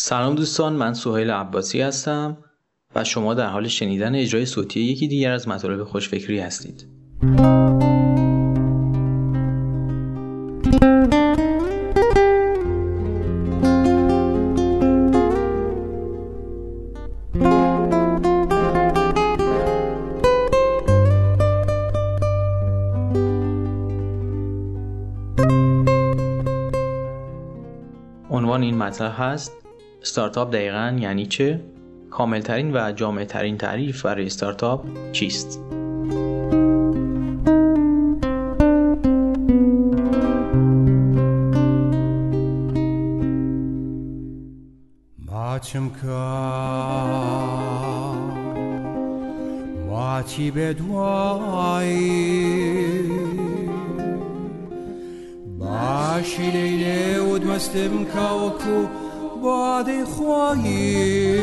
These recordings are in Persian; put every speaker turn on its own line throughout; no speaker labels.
سلام دوستان من سهیل عباسی هستم و شما در حال شنیدن اجرای صوتی یکی دیگر از مطالب خوشفکری هستید. عنوان این مطلب هست استارتاپ دقیقا یعنی چه؟ کاملترین و جامعترین تعریف برای استارتاپ چیست؟
ماچم ماچی بدوایی باشی لیله و دوستم کاوکو باد خواهی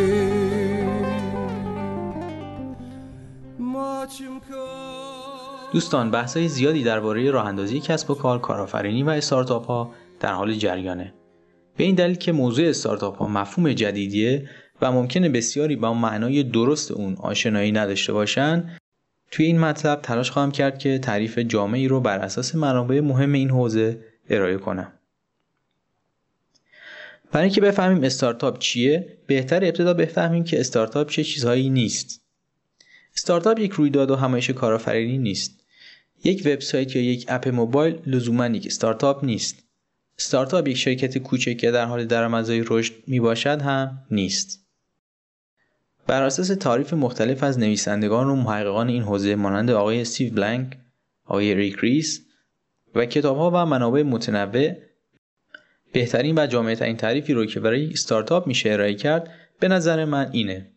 دوستان بحث‌های زیادی درباره راه اندازی کسب و کار، کارآفرینی و استارتاپ ها در حال جریانه. به این دلیل که موضوع استارتاپ ها مفهوم جدیدیه و ممکنه بسیاری با معنای درست اون آشنایی نداشته باشن توی این مطلب تلاش خواهم کرد که تعریف جامعی رو بر اساس منابع مهم این حوزه ارائه کنم. برای اینکه بفهمیم استارتاپ چیه بهتر ابتدا بفهمیم که استارتاپ چه چیزهایی نیست. استارتاپ یک رویداد و همایش کارآفرینی نیست. یک وبسایت یا یک اپ موبایل لزوما یک استارتاپ نیست. استارتاپ یک شرکت کوچک که در حال درآمدزایی رشد می باشد هم نیست. بر اساس تعریف مختلف از نویسندگان و محققان این حوزه مانند آقای استیو بلنک، آقای ریک ریس و کتابها و منابع متنوع بهترین و جامعه ترین تعریفی رو که برای استارتاپ میشه ارائه کرد به نظر من اینه.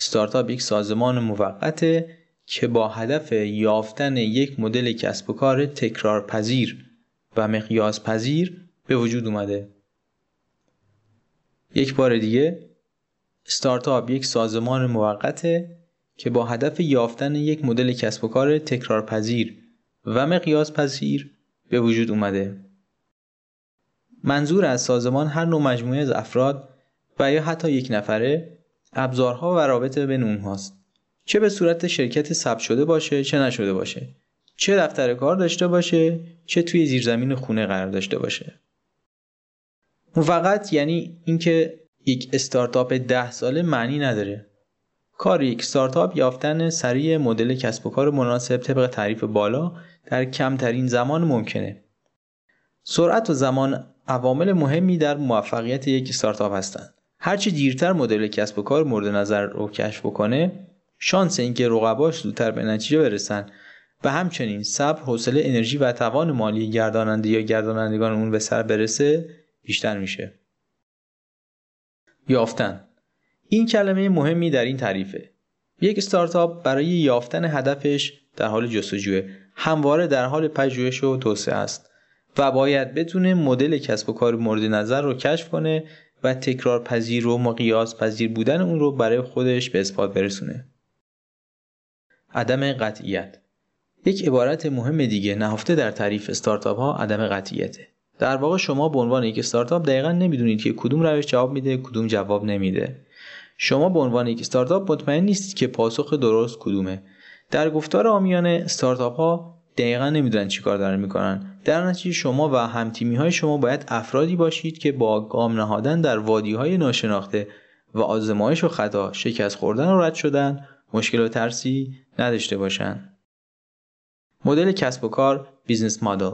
استارتاپ یک سازمان موقته که با هدف یافتن یک مدل کسب و کار تکرار پذیر و مقیاس پذیر به وجود اومده. یک بار دیگه استارتاپ یک سازمان موقته که با هدف یافتن یک مدل کسب و کار تکرار پذیر و مقیاس پذیر به وجود اومده. منظور از سازمان هر نوع مجموعه از افراد و یا حتی یک نفره ابزارها و روابط بین اونهاست چه به صورت شرکت ثبت شده باشه چه نشده باشه. چه دفتر کار داشته باشه چه توی زیرزمین خونه قرار داشته باشه. فقط یعنی اینکه یک استارتاپ ده ساله معنی نداره. کار یک استارتاپ یافتن سریع مدل کسب و کار مناسب طبق تعریف بالا در کمترین زمان ممکنه. سرعت و زمان عوامل مهمی در موفقیت یک استارتاپ هستند. هرچی دیرتر مدل کسب و کار مورد نظر رو کشف بکنه، شانس اینکه رقباش زودتر به نتیجه برسن و همچنین صبر، حوصله، انرژی و توان مالی گرداننده یا گردانندگان اون به سر برسه بیشتر میشه. یافتن این کلمه مهمی در این تعریفه. یک استارتاپ برای یافتن هدفش در حال جستجوه همواره در حال پژوهش و توسعه است و باید بتونه مدل کسب و کار مورد نظر رو کشف کنه و تکرار پذیر و مقیاس پذیر بودن اون رو برای خودش به اثبات برسونه. عدم قطعیت یک عبارت مهم دیگه نهفته در تعریف استارتاپ ها عدم قطعیته. در واقع شما به عنوان یک استارتاپ دقیقا نمی‌دونید که کدوم روش جواب میده کدوم جواب نمیده. شما به عنوان یک استارتاپ مطمئن نیستید که پاسخ درست کدومه. در گفتار آمیانه استارتاپ ها دقیقا نمی‌دونن چیکار دارن می‌کنن. در نتیجه شما و همتیمی های شما باید افرادی باشید که با گام نهادن در وادی های ناشناخته و آزمایش و خطا شکست خوردن و رد شدن مشکل و ترسی نداشته باشند. مدل کسب و کار business model.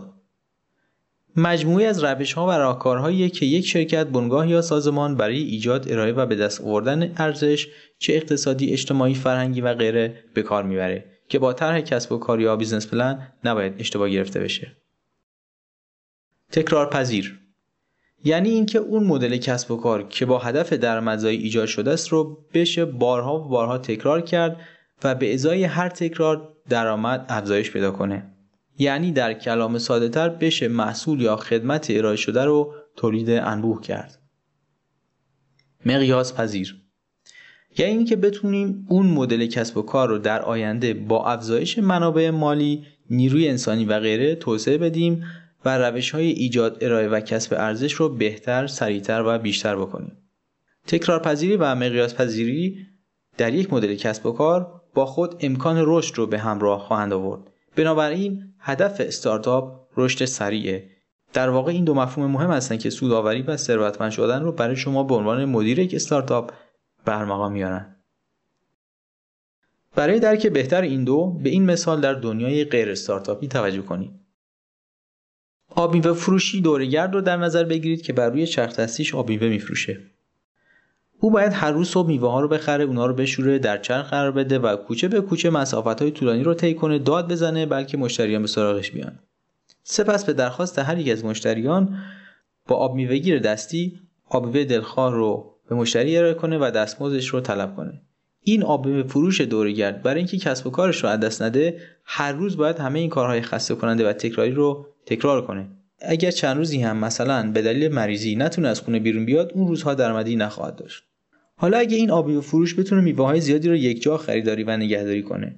مجموعه‌ای از روش ها و راهکارهایی که یک شرکت بنگاه یا سازمان برای ایجاد ارائه و به دست آوردن ارزش چه اقتصادی اجتماعی فرهنگی و غیره به کار می‌بره. که با طرح کسب و کار یا business plan نباید اشتباه گرفته بشه. تکرار پذیر. یعنی اینکه اون مدل کسب و کار که با هدف درآمدزایی ایجاد شده است رو بشه بارها و بارها تکرار کرد و به ازای هر تکرار درآمد افزایش پیدا کنه. یعنی در کلام ساده تر بشه محصول یا خدمت ارائه شده رو تولید انبوه کرد. مقیاس پذیر. یعنی اینکه بتونیم اون مدل کسب و کار رو در آینده با افزایش منابع مالی نیروی انسانی و غیره توسعه بدیم و روش های ایجاد ارائه و کسب ارزش رو بهتر، سریعتر و بیشتر بکنیم. تکرار پذیری و مقیاس پذیری در یک مدل کسب و کار با خود امکان رشد رو به همراه خواهند آورد بنابراین هدف استارتاپ رشد سریعه در واقع این دو مفهوم مهم هستند که سودآوری و ثروتمند شدن رو برای شما به عنوان مدیر یک استارتاپ برمقام میارن. برای درک بهتر این دو به این مثال در دنیای غیر استارتاپی توجه کنید. آب میوه فروشی دورگرد رو در نظر بگیرید که بر روی چرخ دستیش آب میوه میفروشه. او باید هر روز صبح میوه ها رو بخره اونا رو بشوره در چرخ قرار بده و کوچه به کوچه مسافت های طولانی رو طی کنه داد بزنه بلکه مشتریان به سراغش بیان. سپس به درخواست هر یک از مشتریان با آب میوهگیر دستی آب میوه دلخواه رو به مشتری ارائه کنه و دستمزدش رو طلب کنه. این آب میوه فروش دورگرد برای اینکه کسب و کارش رو از دست نده هر روز باید همه این کارهای خسته کننده و تکراری رو تکرار کنه. اگر چند روزی هم مثلا به دلیل مریضی نتونه از خونه بیرون بیاد اون روزها درآمدی نخواهد داشت. حالا اگه این آبی و فروش بتونه میوه های زیادی رو یک جا خریداری و نگهداری کنه.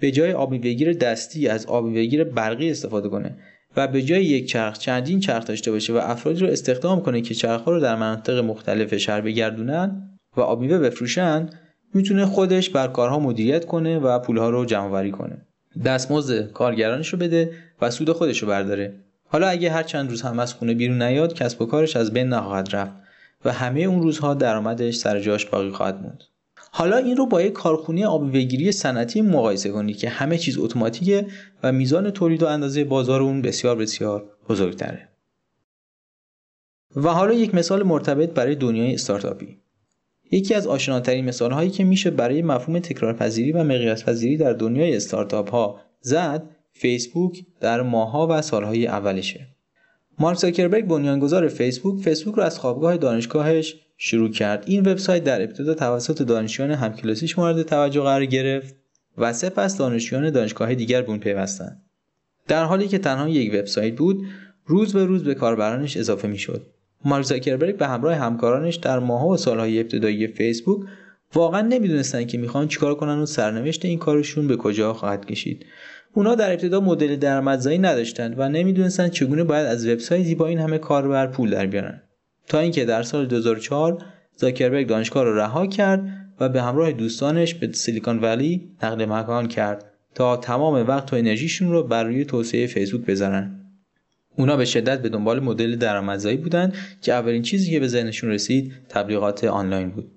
به جای آبی بگیر دستی از آبی بگیر برقی استفاده کنه. و به جای یک چرخ چندین چرخ داشته باشه و افرادی رو استخدام کنه که چرخها رو در مناطق مختلف شهر بگردونن و آب میوه بفروشن می‌تونه خودش بر کارها مدیریت کنه و پولها رو جمع آوری کنه. دستمزد کارگرانش رو بده و سود خودش رو برداره. حالا اگه هر چند روز هم از خونه بیرون نیاد کسب و کارش از بین نخواهد رفت و همه اون روزها درآمدش سر جاش باقی خواهد موند. حالا این رو با یک کارخونه آبیوهگیری صنعتی مقایسه کنید که همه چیز اتوماتیکه و میزان تولید و اندازه بازار اون بسیار بسیار بزرگتره. و حالا یک مثال مرتبط برای دنیای استارتاپی. یکی از آشناترین مثال هایی که میشه برای مفهوم تکرارپذیری و مقیاس پذیری در دنیای استارتاپ ها زد فیسبوک در ماها و سالهای اولشه. مارک زاکربرگ بنیانگذار فیسبوک فیسبوک رو از خوابگاه دانشگاهش شروع کرد. این وبسایت در ابتدا توسط دانشجویان همکلاسیش مورد توجه قرار گرفت و سپس دانشجویان دانشگاه دیگر به اون پیوستند. در حالی که تنها یک وبسایت بود روز به روز به کاربرانش اضافه می‌شد. مارک زاکربرگ به همراه همکارانش در ماهها و سالهای ابتدایی فیسبوک واقعا نمی‌دونستند که می‌خوان چیکار کنن و سرنوشت این کارشون به کجا خواهد کشید. اونا در ابتدا مدل درآمدزایی نداشتند و نمی‌دونستند چگونه باید از وبسایتی با این همه کاربر پول در بیارن. تا اینکه در سال 2004 زاکربرگ دانشگاه را رها کرد و به همراه دوستانش به سیلیکون ولی نقل مکان کرد تا تمام وقت و انرژیشون رو بر روی توسعه فیسبوک بذارن اونا به شدت به دنبال مدل درآمدزایی بودند که اولین چیزی که به ذهنشون رسید تبلیغات آنلاین بود.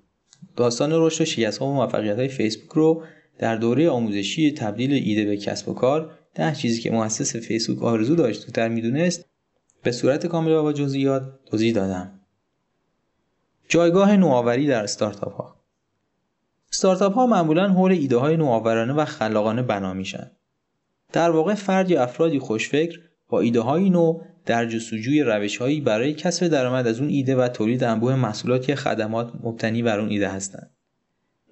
داستان رشد و شکست‌ها و موفقیت‌های فیسبوک رو در دوره آموزشی تبدیل ایده به کسب و کار ده چیزی که مؤسس فیسبوک آرزو داشت زودتر می‌دونست به صورت کامل و با جزئیات توضیح دادم. جایگاه نوآوری در استارتاپ ها استارتاپ ها معمولا حول ایده های نوآورانه و خلاقانه بنا میشن. در واقع فرد یا افرادی خوشفکر با ایده های نو در جستجوی روش هایی برای کسب درآمد از اون ایده و تولید انبوه محصولات یا خدمات مبتنی بر اون ایده هستند.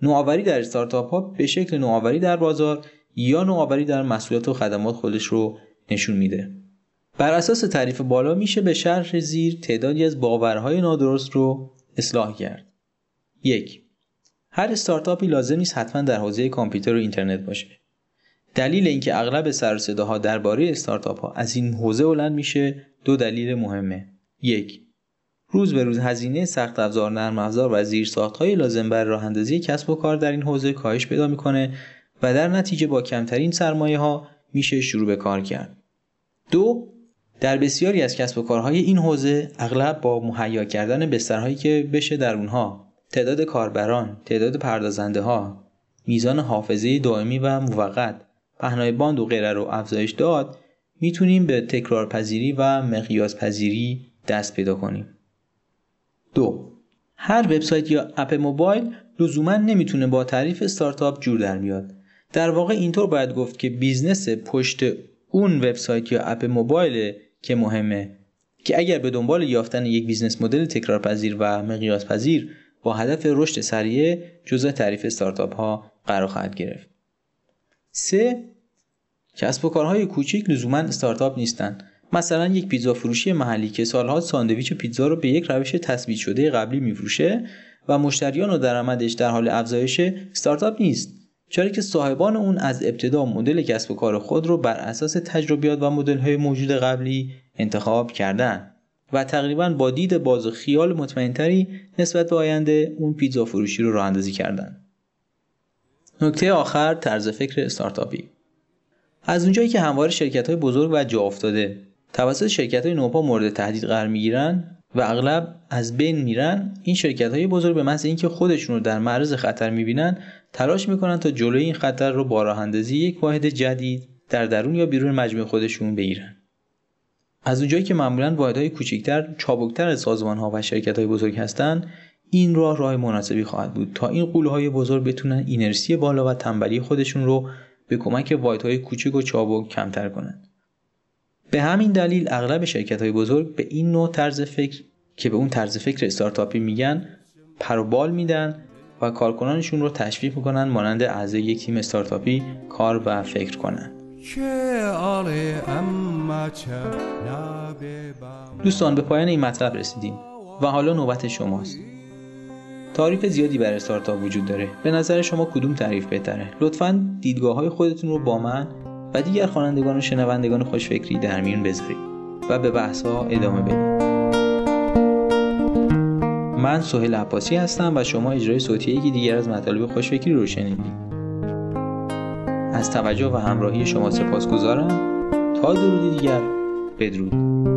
نوآوری در استارتاپ ها به شکل نوآوری در بازار یا نوآوری در محصولات و خدمات خودش رو نشون میده. بر اساس تعریف بالا میشه به شرح زیر تعدادی از باورهای نادرست رو اصلاح کرد. یک هر استارتاپی لازم نیست حتما در حوزه کامپیوتر و اینترنت باشه. دلیل اینکه اغلب سر صداها درباره استارتاپ ها از این حوزه بلند میشه دو دلیل مهمه. یک روز به روز هزینه سخت افزار نرم افزار و زیرساخت های لازم برای راه اندازی کسب و کار در این حوزه کاهش پیدا می‌کنه و در نتیجه با کمترین سرمایه ها میشه شروع به کار کرد. دو در بسیاری از کسب و کارهای این حوزه اغلب با مهیا کردن بسترهایی که بشه در اونها تعداد کاربران، تعداد پردازنده ها، میزان حافظه دائمی و موقت، پهنای باند و غیره رو افزایش داد می‌تونیم به تکرار پذیری و مقیاس پذیری دست پیدا کنیم. دو هر وبسایت یا اپ موبایل لزوما نمی‌تونه با تعریف استارتاپ جور در بیاد در واقع اینطور باید گفت که business پشت اون وبسایت یا اپ موبایل که مهمه که اگر به دنبال یافتن یک business model تکرارپذیر و مقیاس پذیر با هدف رشد سریع جزء تعریف استارتاپ ها قرار خواهد گرفت. 3. کسب و کارهای کوچیک لزوما استارتاپ نیستند. مثلا یک پیتزا فروشی محلی که سالها ساندویچ و پیتزا رو به یک روش تثبیت شده قبلی میفروشه و مشتریان و درآمدش در حال افزایش استارتاپ نیست چرا که صاحبان اون از ابتدا مدل کسب و کار خود رو بر اساس تجربیات و مدل های موجود قبلی انتخاب کردن و تقریبا با دید باز و خیال مطمئنتری نسبت به آینده اون پیتزا فروشی رو راه اندازی کردن. نکته آخر طرز فکر استارتاپی از اونجایی که همواره شرکت های بزرگ و جا افتاده توسط شرکت های نوپا مورد تهدید قرار می‌گیرن و اغلب از بین میرن. این شرکت های بزرگ به محض اینکه خودشون رو در معرض خطر می‌بینن تلاش می‌کنن تا جلوی این خطر رو با راه یک واحد جدید در درون یا بیرون مجموعه خودشون بگیرن. از اونجایی که معمولا واحدهای کوچکتر چابکتر از سازمان ها و شرکت های بزرگ هستند این راه راه مناسبی خواهد بود تا این قوله های بزرگ بتونن اینرسی بالا و تنبلی خودشون رو به کمک واحدهای کوچک و چابک کمتر کنند به همین دلیل اغلب شرکت های بزرگ به این نوع طرز فکر که به اون طرز فکر استارتاپی میگن پروبال میدن و کارکنانشون رو تشویق می‌کنن مانند اعضای یک تیم استارتاپی کار و فکر کنن. دوستان به پایان این مطلب رسیدیم و حالا نوبت شماست. تعریف زیادی برای استارتاپ وجود داره. به نظر شما کدوم تعریف بهتره؟ لطفا دیدگاه های خودتون رو با من و دیگر خوانندگان و شنوندگان خوشفکری در میون بذارید و به بحث ها ادامه بدید. من سهیل عباسی هستم و شما اجرای صوتی یکی دیگر از مطالب خوشفکری رو شنیدید. از توجه و همراهی شما سپاسگزارم. تا درودی دیگر بدرود.